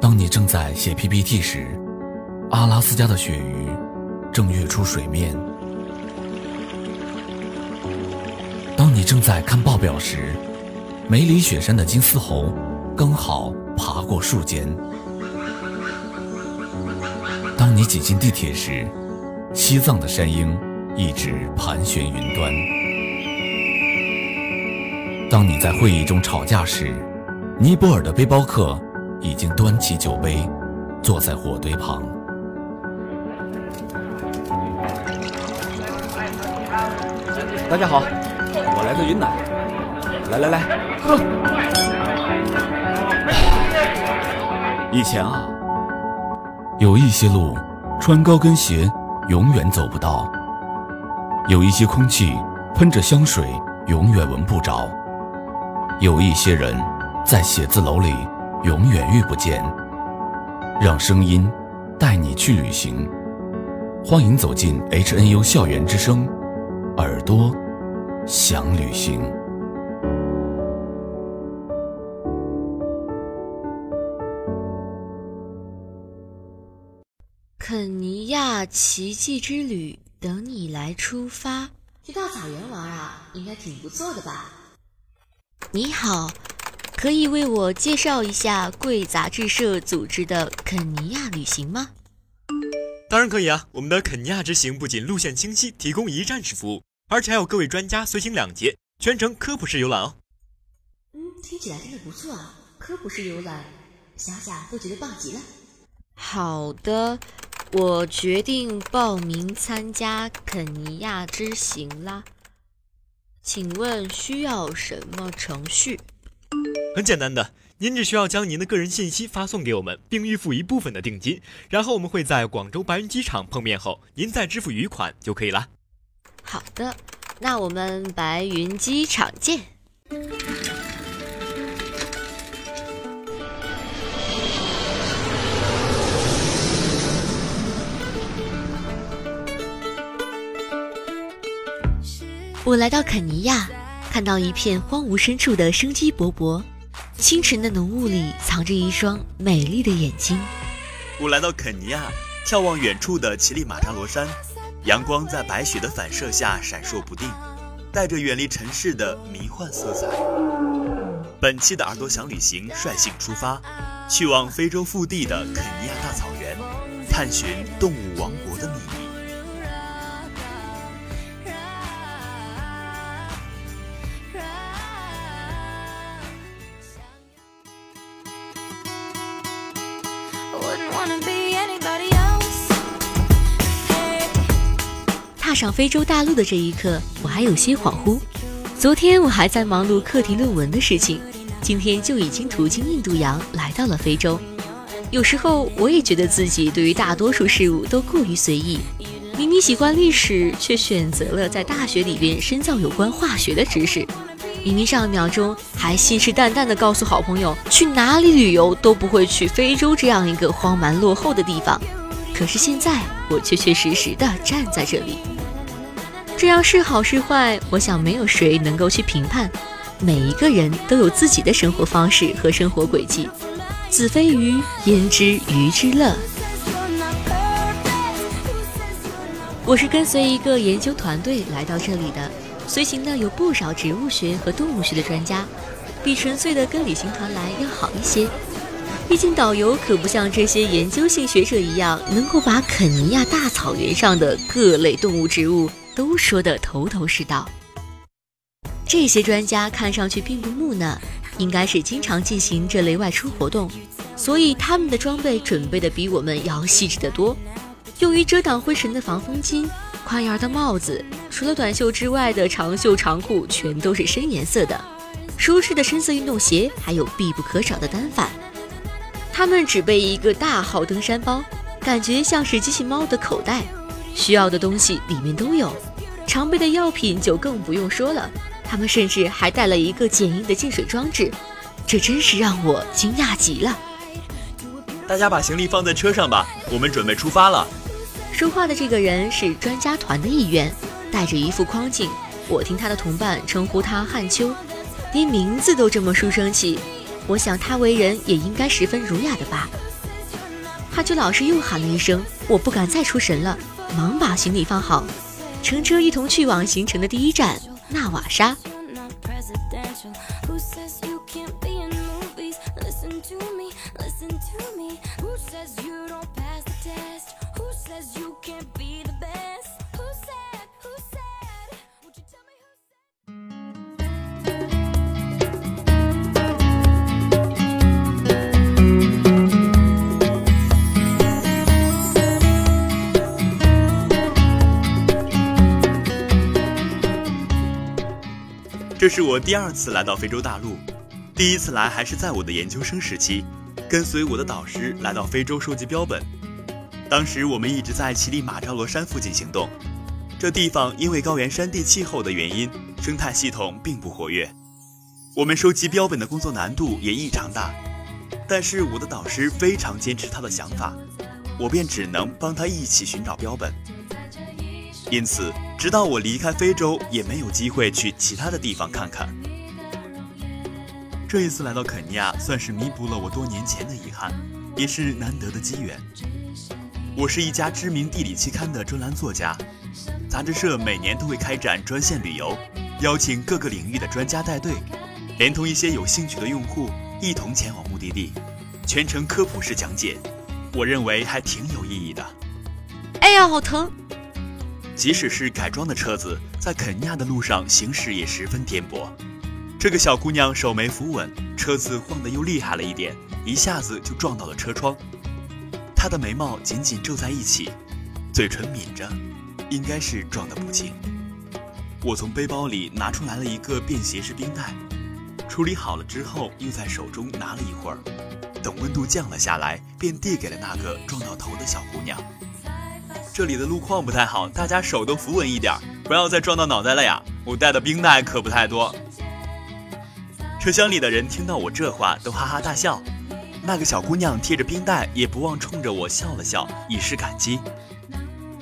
当你正在写 PPT 时，阿拉斯加的鳕鱼正跃出水面；当你正在看报表时，梅里雪山的金丝猴刚好爬过树尖；当你挤进地铁时，西藏的山鹰一直盘旋云端；当你在会议中吵架时，尼泊尔的背包客已经端起酒杯，坐在火堆旁。大家好，我来自云南，来来来，喝。以前啊，有一些路，穿高跟鞋永远走不到；有一些空气，喷着香水永远闻不着；有一些人，在写字楼里永远遇不见。让声音带你去旅行，欢迎走进 HNU 校园之声，耳朵想旅行。奇迹之旅，等你来出发。去大草原玩啊，应该挺不错的吧？你好，可以为我介绍一下贵杂志社组织的肯尼亚旅行吗？当然可以啊！我们的肯尼亚之行不仅路线清晰，提供一站式服务，而且还有各位专家随行两节，全程科普式游览哦。嗯，听起来真的不错啊！科普式游览，想想都觉得棒极了。好的，我决定报名参加肯尼亚之行啦。请问需要什么程序？很简单的，您只需要将您的个人信息发送给我们，并预付一部分的定金，然后我们会在广州白云机场碰面后，您再支付余款就可以了。好的，那我们白云机场见。我来到肯尼亚，看到一片荒芜深处的生机勃勃，清晨的浓雾里藏着一双美丽的眼睛。我来到肯尼亚，眺望远处的乞力马扎罗山，阳光在白雪的反射下闪烁不定，带着远离尘世的迷幻色彩。本期的耳朵想旅行率性出发，去往非洲腹地的肯尼亚大草原，探寻动物王国的秘密。踏上非洲大陆的这一刻，我还有些恍惚。昨天我还在忙碌课题论文的事情，今天就已经途经印度洋来到了非洲。有时候我也觉得自己对于大多数事物都过于随意。明明喜欢历史，却选择了在大学里边深造有关化学的知识。明明上一秒钟还信誓旦旦地告诉好朋友，去哪里旅游都不会去非洲这样一个荒蛮落后的地方。可是现在，我确确实实地站在这里。这样是好是坏，我想没有谁能够去评判。每一个人都有自己的生活方式和生活轨迹。子非鱼，焉知鱼之乐？我是跟随一个研究团队来到这里的，随行的有不少植物学和动物学的专家，比纯粹的跟旅行团来要好一些。毕竟导游可不像这些研究性学者一样，能够把肯尼亚大草原上的各类动物植物都说得头头是道。这些专家看上去并不木讷，应该是经常进行这类外出活动，所以他们的装备准备的比我们要细致得多。用于遮挡灰尘的防风巾、宽檐的帽子，除了短袖之外的长袖长裤全都是深颜色的。舒适的深色运动鞋，还有必不可少的单反。他们只背一个大号登山包，感觉像是机器猫的口袋，需要的东西里面都有。常备的药品就更不用说了，他们甚至还带了一个简易的净水装置，这真是让我惊讶极了。大家把行李放在车上吧，我们准备出发了。说话的这个人是专家团的一员，戴着一副框镜。我听他的同伴称呼他汉秋，连名字都这么书生气。我想他为人也应该十分儒雅的吧。汉秋老师又喊了一声，我不敢再出神了，忙把行李放好，乘车一同去往行程的第一站纳瓦沙。Can't be the best. Who said? Who said? Would you tell me who said? 这是我第二次来到非洲大陆，第一次来还是在我的研究生时期，跟随我的导师来到非洲收集标本，当时我们一直在乞力马扎罗山附近行动，这地方因为高原山地气候的原因，生态系统并不活跃。我们收集标本的工作难度也异常大，但是我的导师非常坚持他的想法，我便只能帮他一起寻找标本。因此，直到我离开非洲，也没有机会去其他的地方看看。这一次来到肯尼亚，算是弥补了我多年前的遗憾，也是难得的机缘。我是一家知名地理期刊的专栏作家，杂志社每年都会开展专线旅游，邀请各个领域的专家带队，连同一些有兴趣的用户一同前往目的地，全程科普式讲解。我认为还挺有意义的。哎呀，好疼！即使是改装的车子，在肯尼亚的路上行驶也十分颠簸。这个小姑娘手没扶稳，车子晃得又厉害了一点，一下子就撞到了车窗。她的眉毛紧紧皱在一起，嘴唇抿着，应该是撞得不轻。我从背包里拿出来了一个便携式冰袋，处理好了之后，又在手中拿了一会儿，等温度降了下来，便递给了那个撞到头的小姑娘。这里的路况不太好，大家手都扶稳一点，不要再撞到脑袋了呀！我带的冰袋可不太多。车厢里的人听到我这话都哈哈大笑，那个小姑娘贴着冰袋也不忘冲着我笑了笑，以示感激。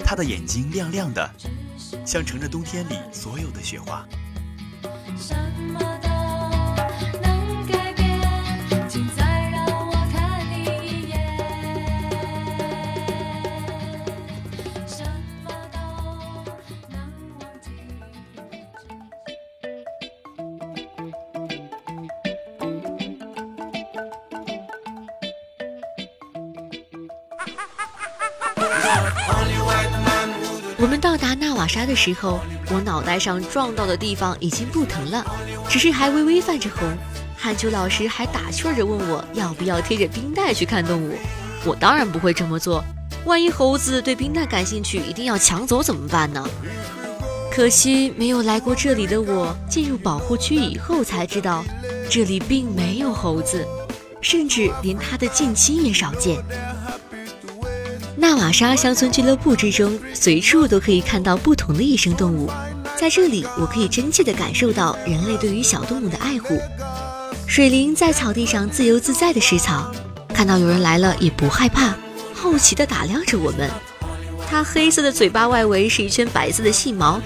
她的眼睛亮亮的，像盛着冬天里所有的雪花。我们到达纳瓦沙的时候，我脑袋上撞到的地方已经不疼了，只是还微微泛着红。汉秋老师还打趣着问我要不要贴着冰袋去看动物，我当然不会这么做。万一猴子对冰袋感兴趣，一定要抢走怎么办呢？可惜没有来过这里的我，进入保护区以后才知道，这里并没有猴子，甚至连它的近亲也少见。纳瓦沙乡村俱乐部之中，随处都可以看到不同的野生动物。在这里，我可以真切地感受到人类对于小动物的爱护。水灵在草地上自由自在地食草，看到有人来了也不害怕，好奇地打量着我们。它黑色的嘴巴外围是一圈白色的细毛，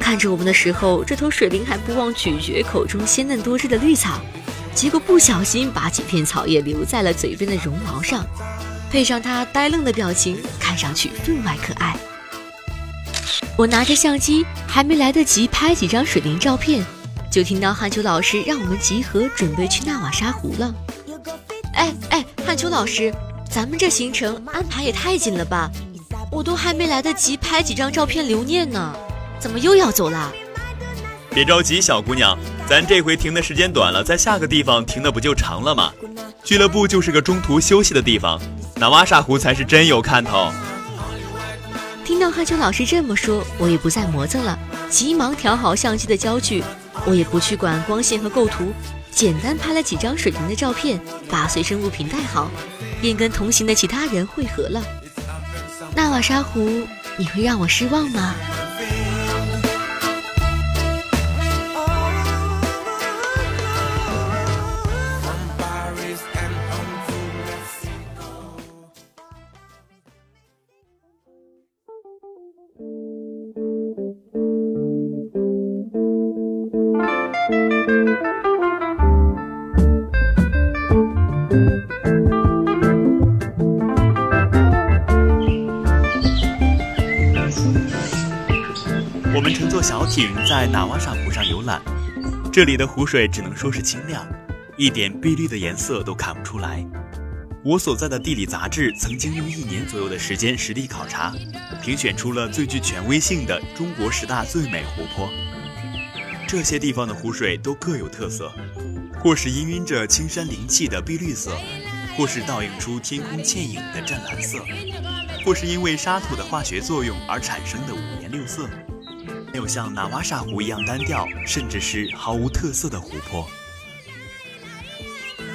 看着我们的时候，这头水灵还不忘咀嚼口中鲜嫩多汁的绿草，结果不小心把几片草叶留在了嘴边的绒毛上。配上他呆愣的表情，看上去分外可爱。我拿着相机，还没来得及拍几张水灵照片，就听到汉秋老师让我们集合，准备去纳瓦沙湖了。哎哎，汉秋老师，咱们这行程安排也太紧了吧！我都还没来得及拍几张照片留念呢，怎么又要走啦？别着急，小姑娘，咱这回停的时间短了，在下个地方停的不就长了吗？俱乐部就是个中途休息的地方。那瓦沙湖才是真有看头。听到汉秋老师这么说，我也不再磨蹭了，急忙调好相机的焦距。我也不去管光线和构图，简单拍了几张水灵的照片，把随身物品带好，便跟同行的其他人汇合了。纳瓦沙湖，你会让我失望吗？小艇在纳瓦沙湖上游览，这里的湖水只能说是清亮，一点碧绿的颜色都看不出来。我所在的地理杂志曾经用一年左右的时间实地考察，评选出了最具权威性的中国十大最美湖泊。这些地方的湖水都各有特色，或是氤氲着青山灵气的碧绿色，或是倒映出天空倩影的湛蓝色，或是因为沙土的化学作用而产生的五颜六色，没有像纳瓦沙湖一样单调，甚至是毫无特色的湖泊。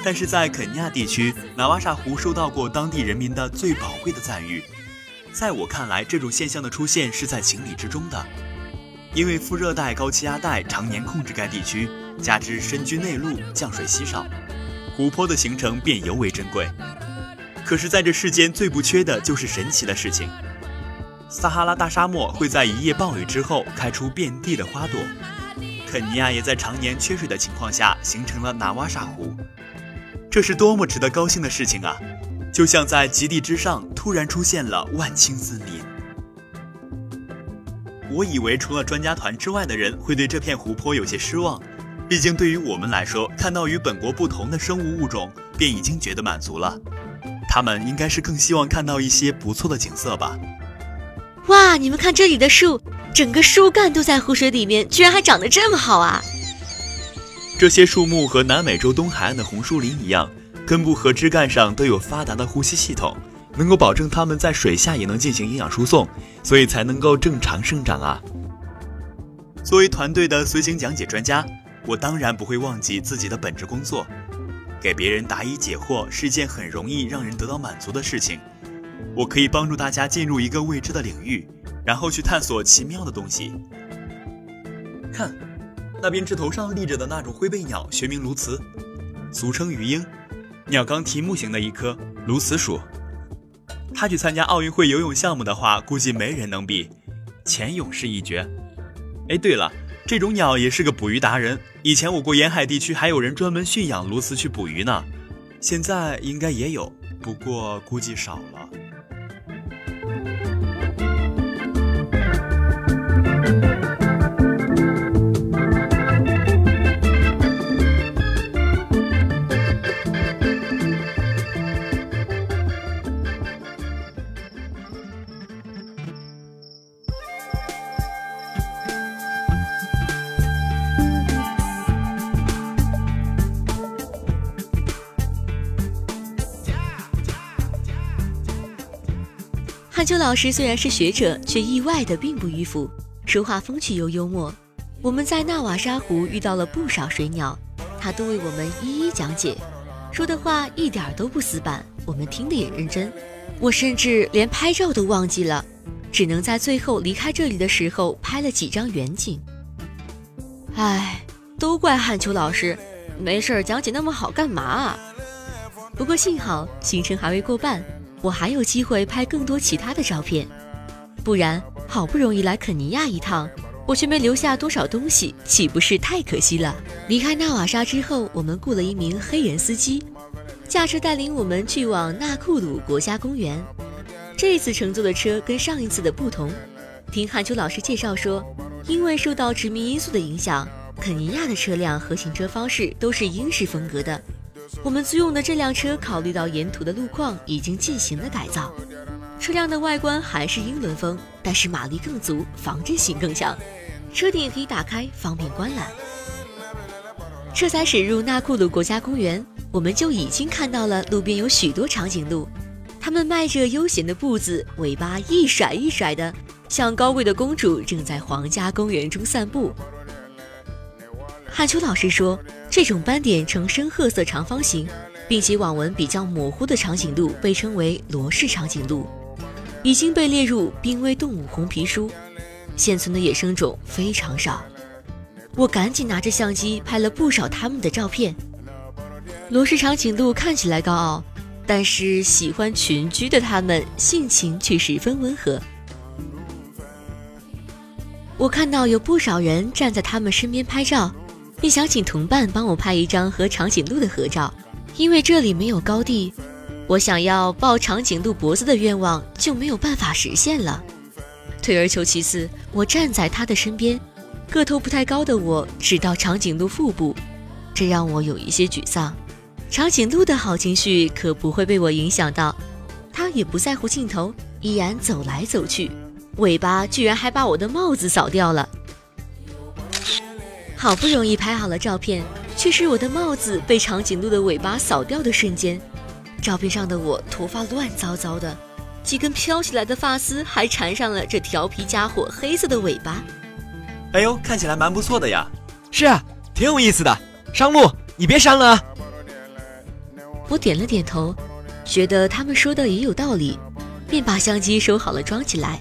但是在肯尼亚地区，纳瓦沙湖受到过当地人民的最宝贵的赞誉。在我看来，这种现象的出现是在情理之中的，因为副热带高气压带常年控制该地区，加之深居内陆，降水稀少，湖泊的形成便尤为珍贵。可是，在这世间最不缺的就是神奇的事情。撒哈拉大沙漠会在一夜暴雨之后开出遍地的花朵，肯尼亚也在常年缺水的情况下形成了纳瓦沙湖。这是多么值得高兴的事情啊！就像在极地之上突然出现了万顷森林。我以为除了专家团之外的人会对这片湖泊有些失望，毕竟对于我们来说，看到与本国不同的生物物种便已经觉得满足了。他们应该是更希望看到一些不错的景色吧。哇，你们看这里的树，整个树干都在湖水里面，居然还长得这么好啊！这些树木和南美洲东海岸的红树林一样，根部和枝干上都有发达的呼吸系统，能够保证它们在水下也能进行营养输送，所以才能够正常生长啊。作为团队的随行讲解专家，我当然不会忘记自己的本职工作，给别人答疑解惑是件很容易让人得到满足的事情。我可以帮助大家进入一个未知的领域，然后去探索奇妙的东西。看。那边枝头上立着的那种灰背鸟，学名鸬鹚，俗称鱼鹰，鸟纲题木型的一科，鸬鹚属。它去参加奥运会游泳项目的话，估计没人能比，潜泳是一绝。哎，对了，这种鸟也是个捕鱼达人。以前我国沿海地区还有人专门驯养鸬鹚去捕鱼呢，现在应该也有，不过估计少了。老师虽然是学者，却意外的并不迂腐，说话风趣又幽默。我们在纳瓦沙湖遇到了不少水鸟，他都为我们一一讲解，说的话一点都不死板，我们听得也认真。我甚至连拍照都忘记了，只能在最后离开这里的时候拍了几张远景。唉，都怪汉秋老师，没事儿讲解那么好干嘛啊？不过幸好行程还未过半。我还有机会拍更多其他的照片，不然好不容易来肯尼亚一趟，我却没留下多少东西，岂不是太可惜了？离开纳瓦沙之后，我们雇了一名黑人司机，驾车带领我们去往纳库鲁国家公园。这次乘坐的车跟上一次的不同，听汉秋老师介绍说，因为受到殖民因素的影响，肯尼亚的车辆和行车方式都是英式风格的。我们租用的这辆车，考虑到沿途的路况，已经进行了改造。车辆的外观还是英伦风，但是马力更足，防震性更强。车顶可以打开，方便观览。这才驶入纳库鲁国家公园，我们就已经看到了路边有许多长颈鹿，它们迈着悠闲的步子，尾巴一甩一甩的，像高贵的公主正在皇家公园中散步。汉秋老师说。这种斑点呈深褐色长方形，并且网纹比较模糊的长颈鹿被称为罗氏长颈鹿，已经被列入濒危动物红皮书。现存的野生种非常少。我赶紧拿着相机拍了不少它们的照片。罗氏长颈鹿看起来高傲，但是喜欢群居的它们性情却十分温和。我看到有不少人站在它们身边拍照。并想请同伴帮我拍一张和长颈鹿的合照，因为这里没有高地，我想要抱长颈鹿脖子的愿望就没有办法实现了。退而求其次，我站在他的身边，个头不太高的我只到长颈鹿腹部，这让我有一些沮丧。长颈鹿的好情绪可不会被我影响到，它也不在乎镜头，依然走来走去，尾巴居然还把我的帽子扫掉了。好不容易拍好了照片，却是我的帽子被长颈鹿的尾巴扫掉的瞬间。照片上的我头发乱糟糟的，几根飘起来的发丝还缠上了这调皮家伙黑色的尾巴。哎呦，看起来蛮不错的呀！是啊，挺有意思的。商路，你别删了啊！我点了点头，觉得他们说的也有道理，便把相机收好了装起来。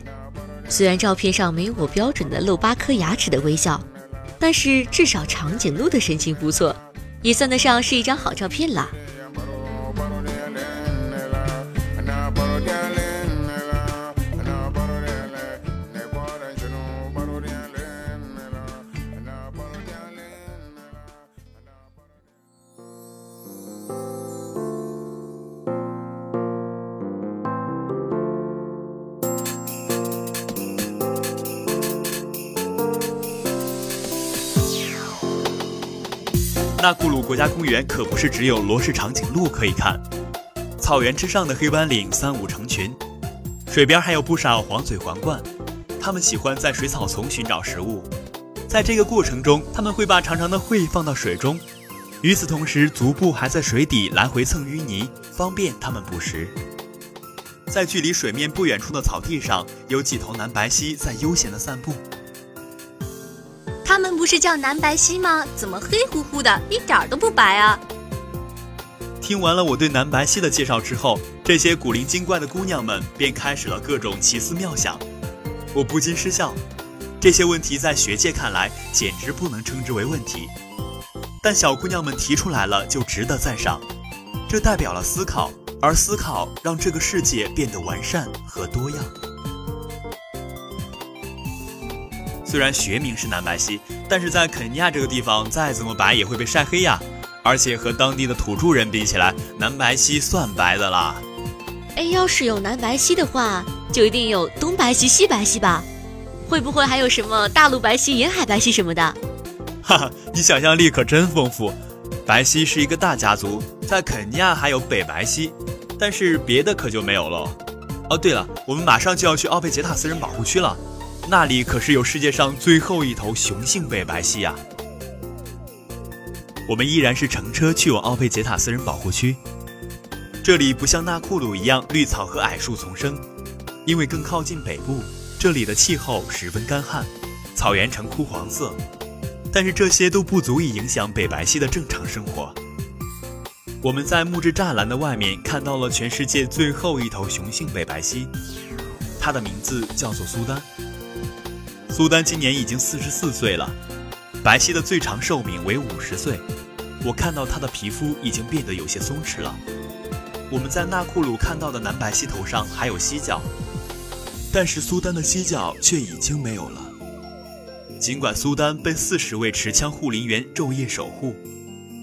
虽然照片上没有我标准的露八颗牙齿的微笑，但是至少长颈鹿的神情不错，也算得上是一张好照片了。纳库鲁国家公园可不是只有罗氏长颈鹿可以看，草原之上的黑斑岭三五成群，水边还有不少黄嘴皇冠，它们喜欢在水草丛寻找食物，在这个过程中，它们会把长长的喙放到水中，与此同时，足部还在水底来回蹭淤泥，方便它们捕食。在距离水面不远处的草地上，有几头南白犀在悠闲地散步。它们不是叫南白犀吗？怎么黑乎乎的，一点都不白啊！听完了我对南白犀的介绍之后，这些古灵精怪的姑娘们便开始了各种奇思妙想。我不禁失笑，这些问题在学界看来简直不能称之为问题，但小姑娘们提出来了就值得赞赏，这代表了思考，而思考让这个世界变得完善和多样。虽然学名是南白犀，但是在肯尼亚这个地方，再怎么白也会被晒黑呀。而且和当地的土著人比起来，南白犀算白的啦。哎，要是有南白犀的话，就一定有东白犀、西白犀吧？会不会还有什么大陆白犀、沿海白犀什么的？哈哈，你想象力可真丰富。白犀是一个大家族，在肯尼亚还有北白犀，但是别的可就没有了。哦，对了，我们马上就要去奥佩杰塔斯人保护区了。那里可是有世界上最后一头雄性北白犀呀！我们依然是乘车去往奥佩杰塔私人保护区。这里不像纳库鲁一样绿草和矮树丛生，因为更靠近北部，这里的气候十分干旱，草原呈枯黄色。但是这些都不足以影响北白犀的正常生活。我们在木质栅栏的外面看到了全世界最后一头雄性北白犀，它的名字叫做苏丹。苏丹今年已经四十四岁了，白犀的最长寿命为五十岁。我看到他的皮肤已经变得有些松弛了。我们在纳库鲁看到的南白犀头上还有犀角，但是苏丹的犀角却已经没有了。尽管苏丹被四十位持枪护林员昼夜守护，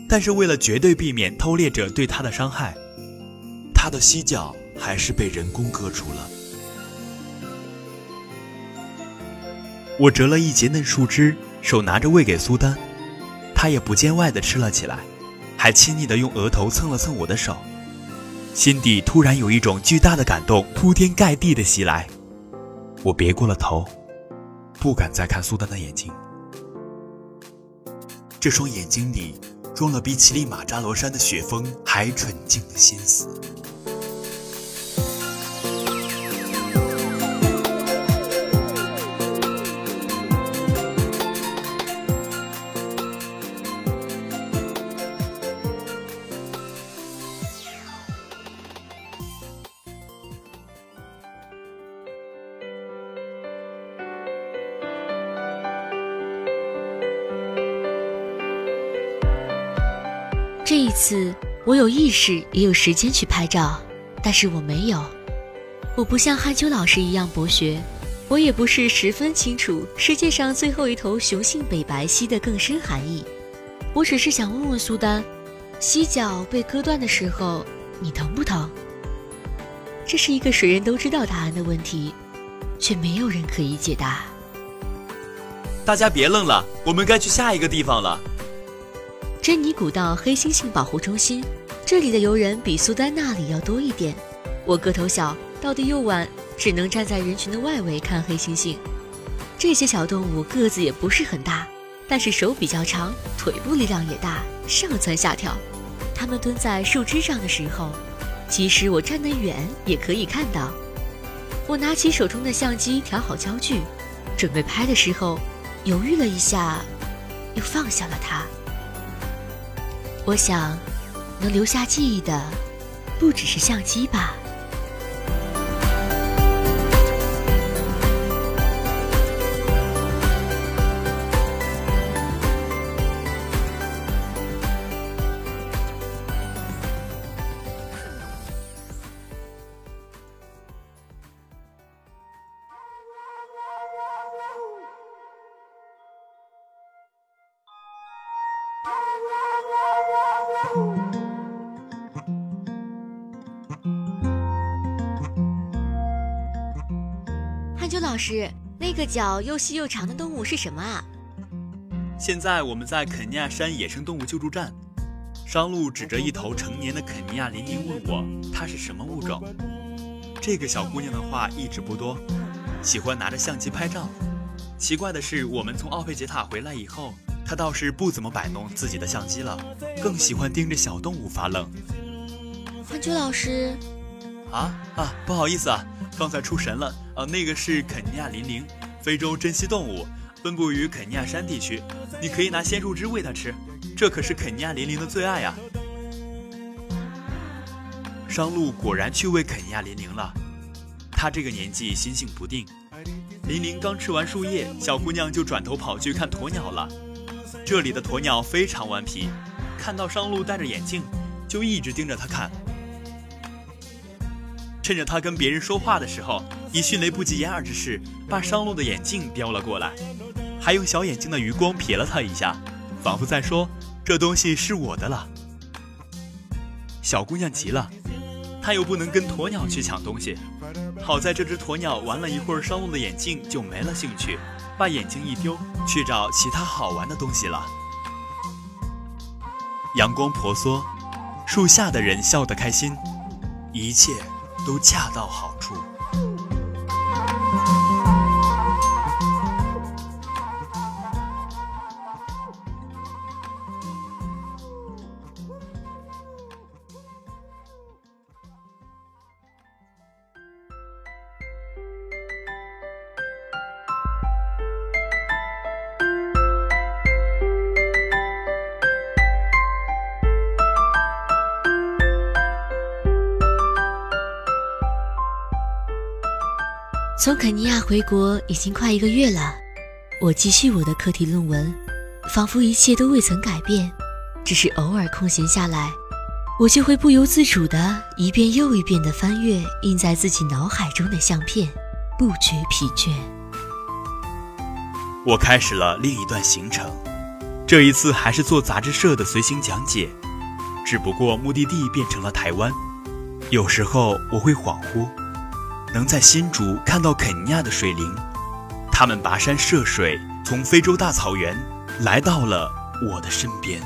但是为了绝对避免偷猎者对他的伤害，他的犀角还是被人工割除了。我折了一截嫩树枝，手拿着喂给苏丹，他也不见外地吃了起来，还亲昵地用额头蹭了蹭我的手，心底突然有一种巨大的感动铺天盖地的袭来，我别过了头，不敢再看苏丹的眼睛，这双眼睛里装了比乞力马扎罗山的雪峰还纯净的心思。这一次，我有意识也有时间去拍照，但是我没有。我不像汉秋老师一样博学，我也不是十分清楚世界上最后一头雄性北白犀的更深含义。我只是想问问苏丹，犀角被割断的时候，你疼不疼？这是一个谁人都知道答案的问题，却没有人可以解答。大家别愣了，我们该去下一个地方了。珍妮古道黑猩猩保护中心，这里的游人比苏丹那里要多一点。我个头小，到的又晚，只能站在人群的外围看黑猩猩。这些小动物个子也不是很大，但是手比较长，腿部力量也大，上蹿下跳。它们蹲在树枝上的时候，即使我站得远也可以看到。我拿起手中的相机，调好焦距，准备拍的时候，犹豫了一下，又放下了它。我想，能留下记忆的，不只是相机吧。秋老师，那个脚又细又长的动物是什么啊？现在我们在肯尼亚山野生动物救助站。商路指着一头成年的肯尼亚林羚问我：“它是什么物种？”这个小姑娘的话一直不多，喜欢拿着相机拍照。奇怪的是，我们从奥佩杰塔回来以后，她倒是不怎么摆弄自己的相机了，更喜欢盯着小动物发愣。汉秋老师，啊啊，不好意思啊，刚才出神了。呃，那个是肯尼亚林羚，非洲珍稀动物，分布于肯尼亚山地区。你可以拿鲜树枝喂它吃，这可是肯尼亚林羚的最爱呀。商路果然去喂肯尼亚林羚了，他这个年纪心性不定。林羚刚吃完树叶，小姑娘就转头跑去看鸵鸟了。这里的鸵鸟非常顽皮，看到商路戴着眼镜，就一直盯着他看。趁着他跟别人说话的时候，以迅雷不及掩耳之势把商路的眼镜叼了过来，还用小眼睛的余光瞥了他一下，仿佛在说：“这东西是我的了。”小姑娘急了，她又不能跟鸵鸟去抢东西。好在这只鸵鸟玩了一会儿商路的眼镜就没了兴趣，把眼镜一丢，去找其他好玩的东西了。阳光婆娑，树下的人笑得开心，一切。都恰到好从肯尼亚回国已经快一个月了，我继续我的课题论文，仿佛一切都未曾改变，只是偶尔空闲下来，我就会不由自主的一遍又一遍的翻阅印在自己脑海中的相片，不觉疲倦。我开始了另一段行程，这一次还是做杂志社的随行讲解，只不过目的地变成了台湾。有时候我会恍惚。能在新竹看到肯尼亚的水灵，他们跋山涉水，从非洲大草原来到了我的身边。